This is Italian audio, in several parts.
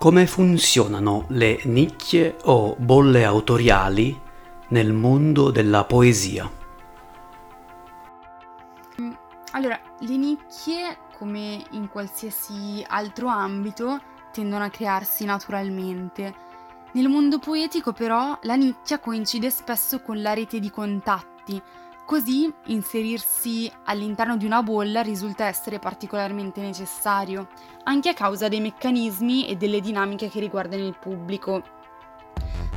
Come funzionano le nicchie o bolle autoriali nel mondo della poesia? Mm, allora, le nicchie, come in qualsiasi altro ambito, tendono a crearsi naturalmente. Nel mondo poetico però la nicchia coincide spesso con la rete di contatti, Così inserirsi all'interno di una bolla risulta essere particolarmente necessario, anche a causa dei meccanismi e delle dinamiche che riguardano il pubblico.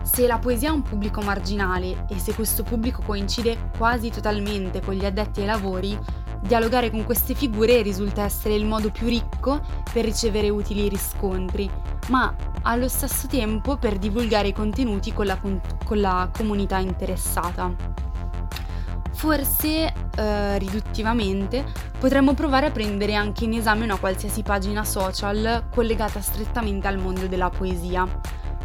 Se la poesia ha un pubblico marginale e se questo pubblico coincide quasi totalmente con gli addetti ai lavori, dialogare con queste figure risulta essere il modo più ricco per ricevere utili riscontri, ma allo stesso tempo per divulgare i contenuti con la, con la comunità interessata. Forse, eh, riduttivamente, potremmo provare a prendere anche in esame una qualsiasi pagina social collegata strettamente al mondo della poesia.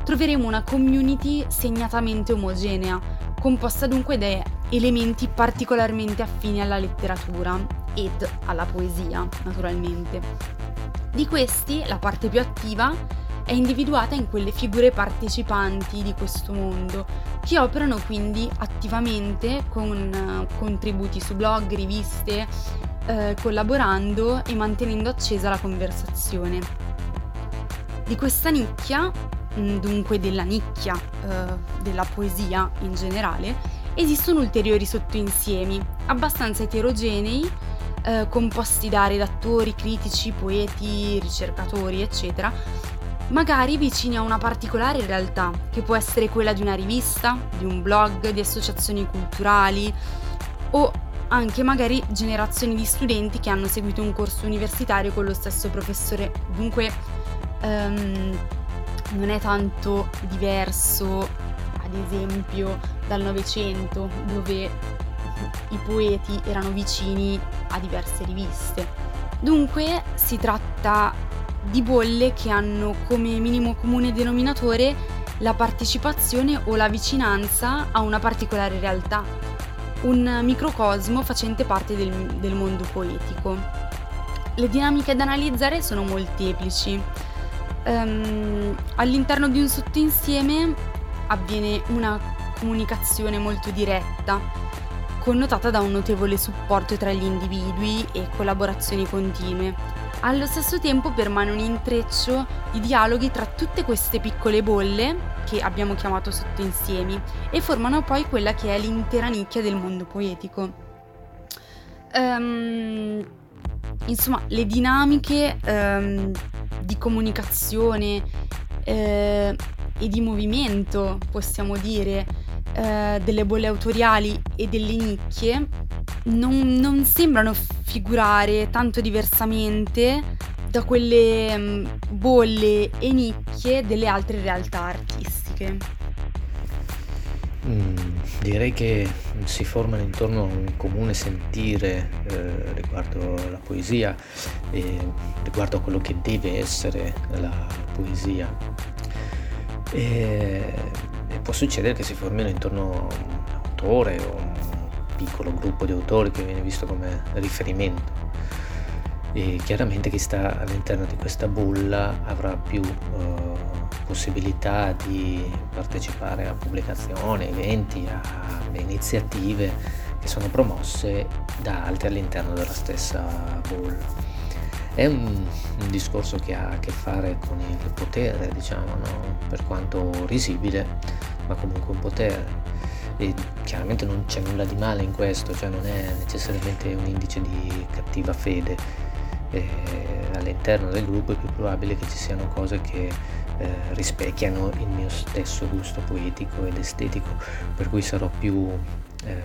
Troveremo una community segnatamente omogenea, composta dunque da elementi particolarmente affini alla letteratura ed alla poesia, naturalmente. Di questi, la parte più attiva è individuata in quelle figure partecipanti di questo mondo, che operano quindi attivamente con uh, contributi su blog, riviste, eh, collaborando e mantenendo accesa la conversazione. Di questa nicchia, mm, dunque della nicchia eh, della poesia in generale, esistono ulteriori sottoinsiemi, abbastanza eterogenei, eh, composti da redattori, critici, poeti, ricercatori, eccetera, magari vicini a una particolare realtà, che può essere quella di una rivista, di un blog, di associazioni culturali o anche magari generazioni di studenti che hanno seguito un corso universitario con lo stesso professore. Dunque um, non è tanto diverso, ad esempio, dal Novecento, dove i poeti erano vicini a diverse riviste. Dunque si tratta di bolle che hanno come minimo comune denominatore la partecipazione o la vicinanza a una particolare realtà, un microcosmo facente parte del, del mondo poetico. Le dinamiche da analizzare sono molteplici. Um, all'interno di un sottoinsieme avviene una comunicazione molto diretta, connotata da un notevole supporto tra gli individui e collaborazioni continue allo stesso tempo permane un intreccio di dialoghi tra tutte queste piccole bolle, che abbiamo chiamato sottoinsiemi, e formano poi quella che è l'intera nicchia del mondo poetico. Um, insomma, le dinamiche um, di comunicazione eh, e di movimento, possiamo dire, eh, delle bolle autoriali e delle nicchie non, non sembrano figurare tanto diversamente da quelle mm, bolle e nicchie delle altre realtà artistiche. Mm, direi che si formano intorno a un comune sentire eh, riguardo la poesia e riguardo a quello che deve essere la poesia. E, e può succedere che si formino intorno a un autore o un piccolo gruppo di autori che viene visto come riferimento. E chiaramente chi sta all'interno di questa bolla avrà più eh, possibilità di partecipare a pubblicazioni, eventi, a, iniziative che sono promosse da altri all'interno della stessa bolla. È un, un, discorso che ha a che fare con il potere, diciamo, no? per quanto risibile, ma comunque un potere chiaramente non c'è nulla di male in questo, cioè non è necessariamente un indice di cattiva fede. Eh, all'interno del gruppo è più probabile che ci siano cose che eh, rispecchiano il mio stesso gusto poetico ed estetico, per cui sarò più, eh,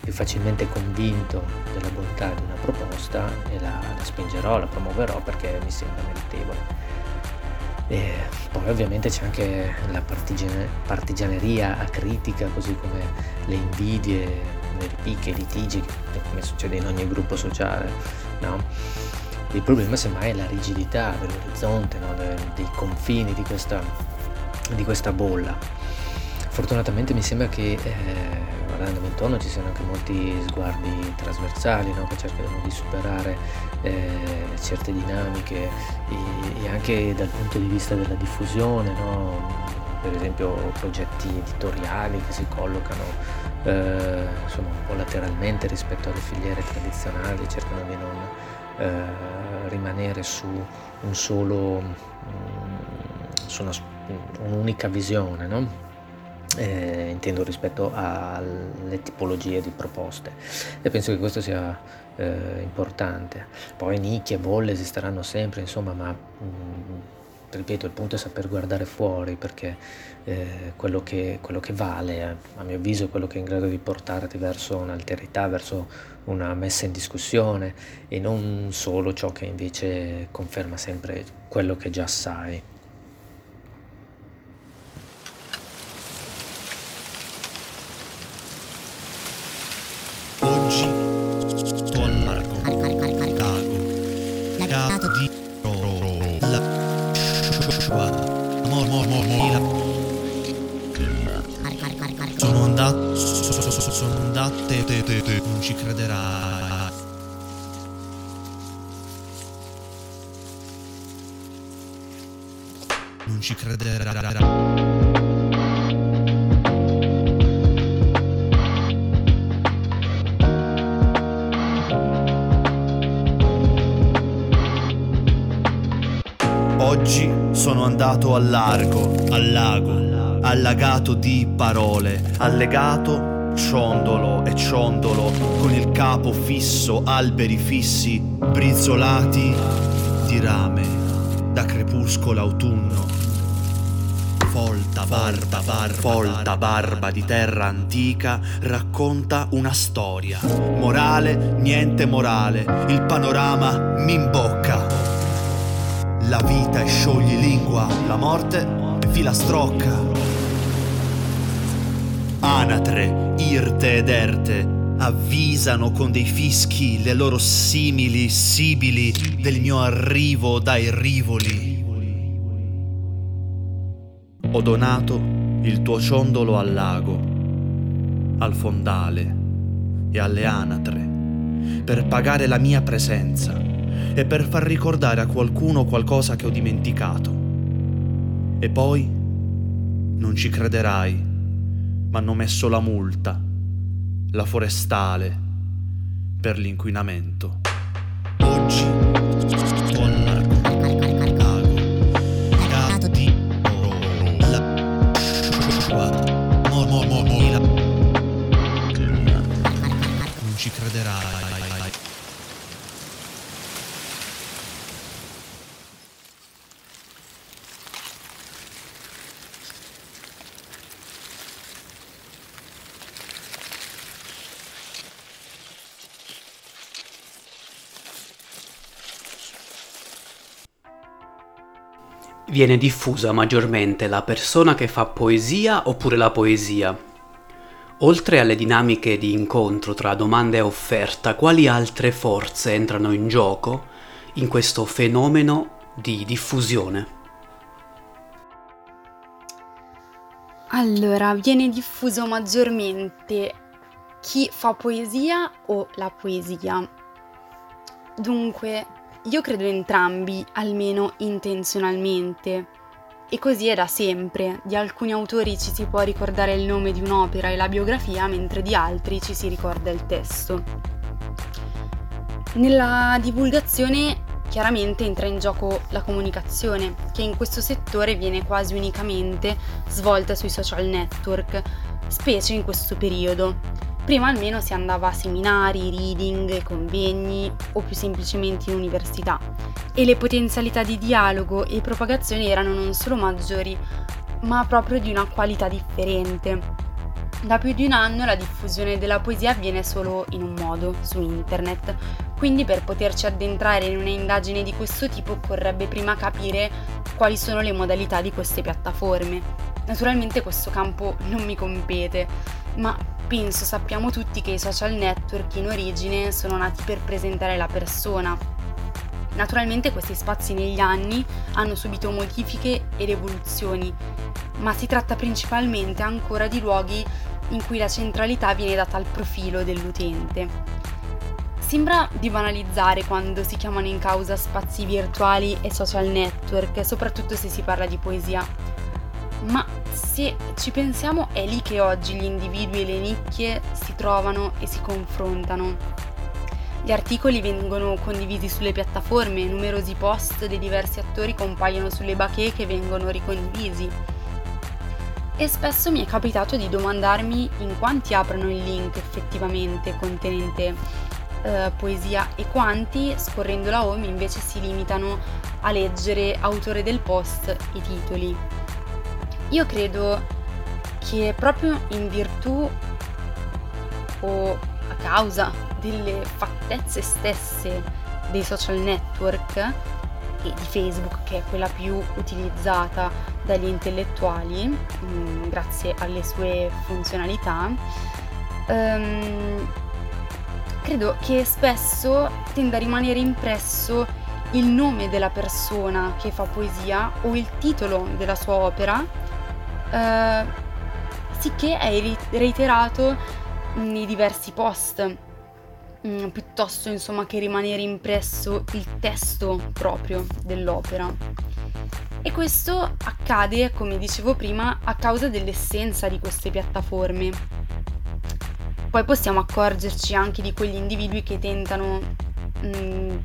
più facilmente convinto della bontà di una proposta e la, la spingerò, la promuoverò perché mi sembra meritevole. E poi ovviamente c'è anche la partigian- partigianeria acritica, così come le invidie, le ripicche, i litigi, come succede in ogni gruppo sociale. No? Il problema semmai è la rigidità dell'orizzonte, no? dei confini di questa, di questa, bolla. Fortunatamente mi sembra che eh, guardandomi intorno ci siano anche molti sguardi trasversali no? che cercano di superare eh, certe dinamiche e, e, anche dal punto di vista della diffusione, no? per esempio progetti editoriali che si collocano eh, insomma, un po' lateralmente rispetto alle filiere tradizionali, cercano di non eh, rimanere su un solo, mm, su una, un'unica visione. No? Eh, intendo rispetto alle tipologie di proposte e penso che questo sia eh, importante. Poi nicchie, bolle esisteranno sempre, insomma, ma mh, mm, ripeto, il punto è saper guardare fuori perché eh, quello, che, quello, che, vale, a mio avviso, è quello che è in grado di portarti verso un'alterità, verso una messa in discussione e non solo ciò che invece conferma sempre quello che già sai. Ci crederà. Non ci crederà. Andato al largo, al lago, allagato di parole, allegato ciondolo e ciondolo, con il capo fisso, alberi fissi, brizzolati di rame, da crepuscolo autunno. Folta barba, barba, folta barba di terra antica racconta una storia. Morale, niente morale, il panorama mi imbocca. La vita è sciogli lingua, la morte è filastrocca. Anatre, Irte ed Erte avvisano con dei fischi le loro simili sibili del mio arrivo dai rivoli. Ho donato il tuo ciondolo al lago, al fondale e alle anatre per pagare la mia presenza e per far ricordare a qualcuno qualcosa che ho dimenticato. E poi non ci crederai ma hanno messo la multa, la forestale, per l'inquinamento. Viene diffusa maggiormente la persona che fa poesia oppure la poesia? Oltre alle dinamiche di incontro tra domanda e offerta, quali altre forze entrano in gioco in questo fenomeno di diffusione? Allora, viene diffuso maggiormente chi fa poesia o la poesia. Dunque, io credo entrambi, almeno intenzionalmente. E così è da sempre. Di alcuni autori ci si può ricordare il nome di un'opera e la biografia, mentre di altri ci si ricorda il testo. Nella divulgazione chiaramente entra in gioco la comunicazione, che in questo settore viene quasi unicamente svolta sui social network, specie in questo periodo. Prima almeno si andava a seminari, reading, convegni o più semplicemente in università e le potenzialità di dialogo e propagazione erano non solo maggiori, ma proprio di una qualità differente. Da più di un anno la diffusione della poesia avviene solo in un modo, su internet, quindi per poterci addentrare in un'indagine di questo tipo occorrebbe prima capire quali sono le modalità di queste piattaforme. Naturalmente questo campo non mi compete, ma penso sappiamo tutti che i social network in origine sono nati per presentare la persona. Naturalmente questi spazi negli anni hanno subito modifiche ed evoluzioni, ma si tratta principalmente ancora di luoghi in cui la centralità viene data al profilo dell'utente. Sembra di banalizzare quando si chiamano in causa spazi virtuali e social network, soprattutto se si parla di poesia. Ma se ci pensiamo è lì che oggi gli individui e le nicchie si trovano e si confrontano. Gli articoli vengono condivisi sulle piattaforme, numerosi post dei diversi attori compaiono sulle bacheche che vengono ricondivisi. E spesso mi è capitato di domandarmi in quanti aprono il link effettivamente contenente eh, poesia e quanti, scorrendo la home, invece si limitano a leggere autore del post e titoli. Io credo che proprio in virtù o a causa delle fattezze stesse dei social network e di Facebook, che è quella più utilizzata dagli intellettuali mh, mm, grazie alle sue funzionalità, um, credo che spesso tenda a rimanere impresso il nome della persona che fa poesia o il titolo della sua opera, eh, sicché è reiterato nei diversi post, mh, mm, piuttosto insomma che rimanere impresso il testo proprio dell'opera. E questo accade, come dicevo prima, a causa dell'essenza di queste piattaforme poi possiamo accorgerci anche di quegli individui che tentano mh, mm,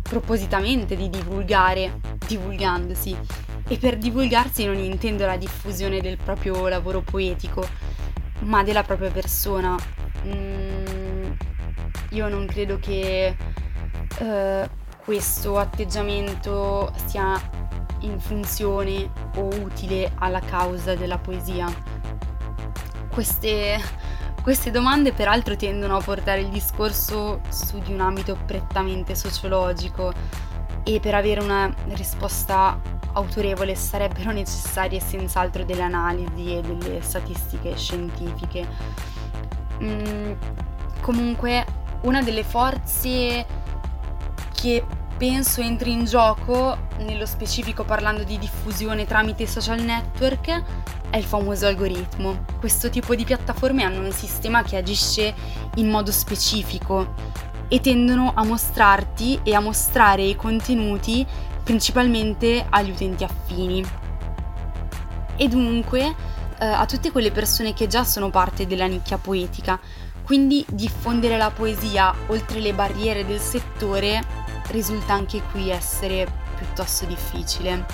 propositamente di divulgare, divulgandosi. E per divulgarsi non intendo la diffusione del proprio lavoro poetico, ma della propria persona. Mm, io non credo che uh, questo atteggiamento sia in funzione o utile alla causa della poesia. Queste queste domande peraltro tendono a portare il discorso su di un ambito prettamente sociologico e per avere una risposta autorevole sarebbero necessarie senz'altro delle analisi e delle statistiche scientifiche. Mm, comunque, una delle forze che penso entri in gioco, nello specifico parlando di diffusione tramite social network, è il famoso algoritmo. Questo tipo di piattaforme hanno un sistema che agisce in modo specifico e tendono a mostrarti e a mostrare i contenuti principalmente agli utenti affini. E dunque eh, a tutte quelle persone che già sono parte della nicchia poetica. Quindi diffondere la poesia oltre le barriere del settore risulta anche qui essere piuttosto difficile.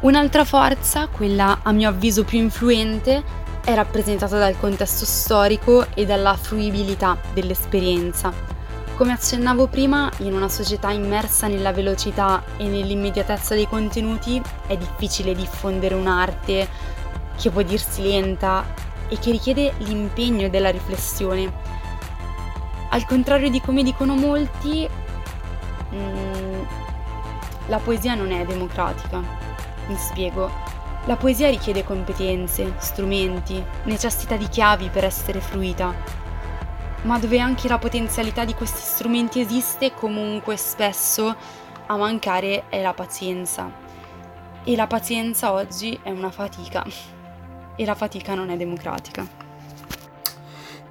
Un'altra forza, quella a mio avviso più influente, è rappresentata dal contesto storico e dalla fruibilità dell'esperienza. Come accennavo prima, in una società immersa nella velocità e nell'immediatezza dei contenuti è difficile diffondere un'arte che può dirsi lenta e che richiede l'impegno della riflessione. Al contrario di come dicono molti, mm, la poesia non è democratica. Mi spiego. La poesia richiede competenze, strumenti, necessità di chiavi per essere fruita. Ma dove anche la potenzialità di questi strumenti esiste, comunque spesso a mancare è la pazienza. E la pazienza oggi è una fatica. E la fatica non è democratica.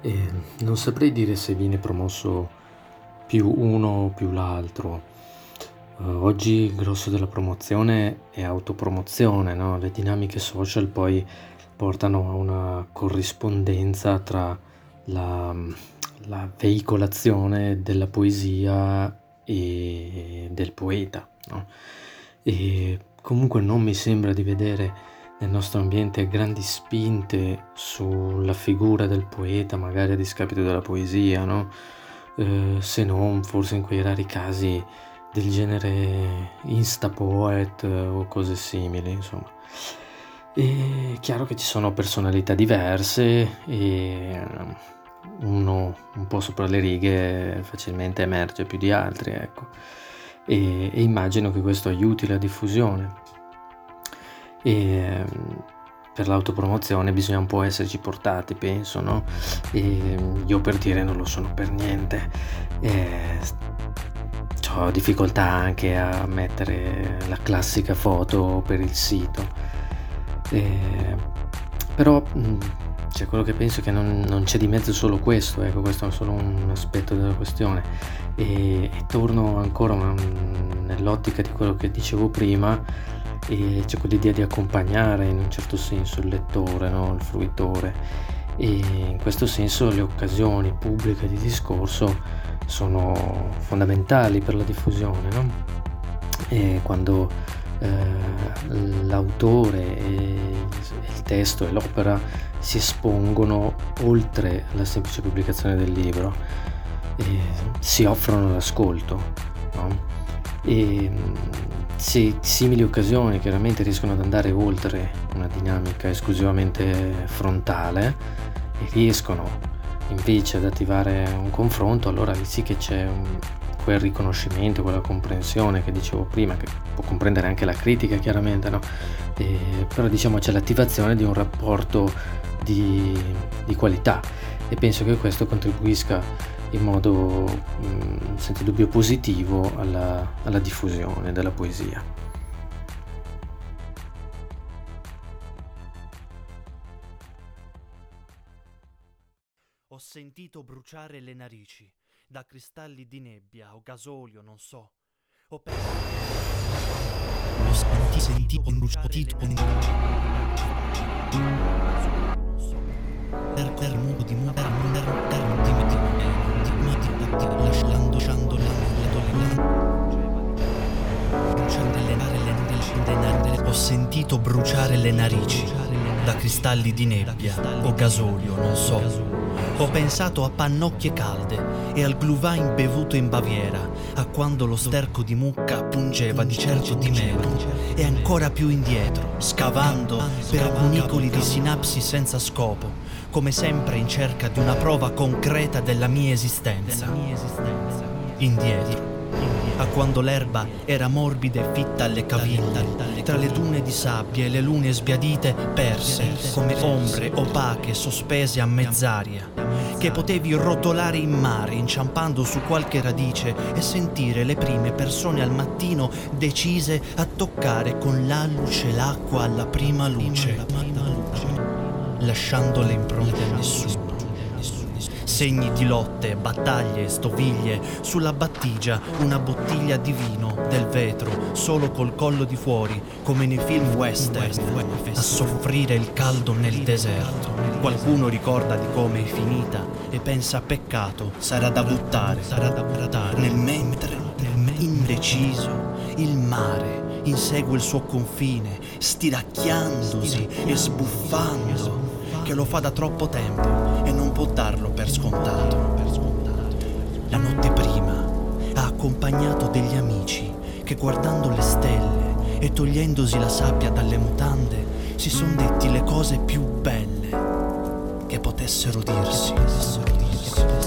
Eh, non saprei dire se viene promosso più uno o più l'altro Uh, oggi il grosso della promozione è autopromozione, no? Le dinamiche social poi portano a una corrispondenza tra la, la veicolazione della poesia e del poeta, no? E comunque non mi sembra di vedere nel nostro ambiente grandi spinte sulla figura del poeta, magari a discapito della poesia, no? Eh, se non forse in quei rari casi del genere Instapoet o cose simili, insomma. È chiaro che ci sono personalità diverse e uno un po' sopra le righe facilmente emerge più di altri, ecco. E, e immagino che questo aiuti la diffusione. E per l'autopromozione bisogna un po' esserci portati, penso, no? E io per dire non lo sono per niente. E ho difficoltà anche a mettere la classica foto per il sito. Eh, però cioè quello che penso è che non, non, c'è di mezzo solo questo, ecco, questo è solo un aspetto della questione. E, e torno ancora nell'ottica di quello che dicevo prima, e c'è quell'idea di accompagnare in un certo senso il lettore, no? il fruitore. E in questo senso le occasioni pubbliche di discorso sono fondamentali per la diffusione. No? Quando eh, l'autore e il testo e l'opera si espongono oltre la semplice pubblicazione del libro, e si offrono l'ascolto. No? E se simili occasioni chiaramente riescono ad andare oltre una dinamica esclusivamente frontale e riescono invece ad attivare un confronto, allora sì che c'è un, quel riconoscimento, quella comprensione che dicevo prima, che può comprendere anche la critica chiaramente, no? E, però diciamo c'è l'attivazione di un rapporto di, di, qualità e penso che questo contribuisca in modo senza dubbio positivo alla, alla diffusione della poesia. Ho sentito bruciare le narici da cristalli di nebbia o gasolio, non so. Ho perso. Ho senti, sentito bruciare le narici. Per per muo di muo per per di di di di di lasciando lasciando bruciando le narici ho sentito bruciare le narici da cristalli di nebbia o gasolio, non so. Ho pensato a pannocchie calde e al Glühwein bevuto in Baviera, a quando lo sterco di mucca pungeva di certo di meno, e ancora più indietro, scavando per cunicoli di sinapsi senza scopo, come sempre in cerca di una prova concreta della mia esistenza. Indietro a quando l'erba era morbida e fitta alle caviglie, tra le dune di sabbia e le lune sbiadite perse, come ombre opache sospese a mezz'aria, che potevi rotolare in mare inciampando su qualche radice e sentire le prime persone al mattino decise a toccare con la luce l'acqua alla prima luce, lasciando le impronte a nessuno segni di lotte, battaglie, stoviglie, sulla battigia una bottiglia di vino del vetro, solo col collo di fuori, come nei film western, a soffrire il caldo nel deserto. Qualcuno ricorda di come è finita e pensa peccato, sarà da buttare, sarà da buttare. Nel mentre, indeciso, il mare insegue il suo confine, stiracchiandosi e sbuffando che lo fa da troppo tempo e non può darlo per scontato. La notte prima ha accompagnato degli amici che guardando le stelle e togliendosi la sabbia dalle mutande si sono detti le cose più belle che potessero dirsi. Che potessero dirsi.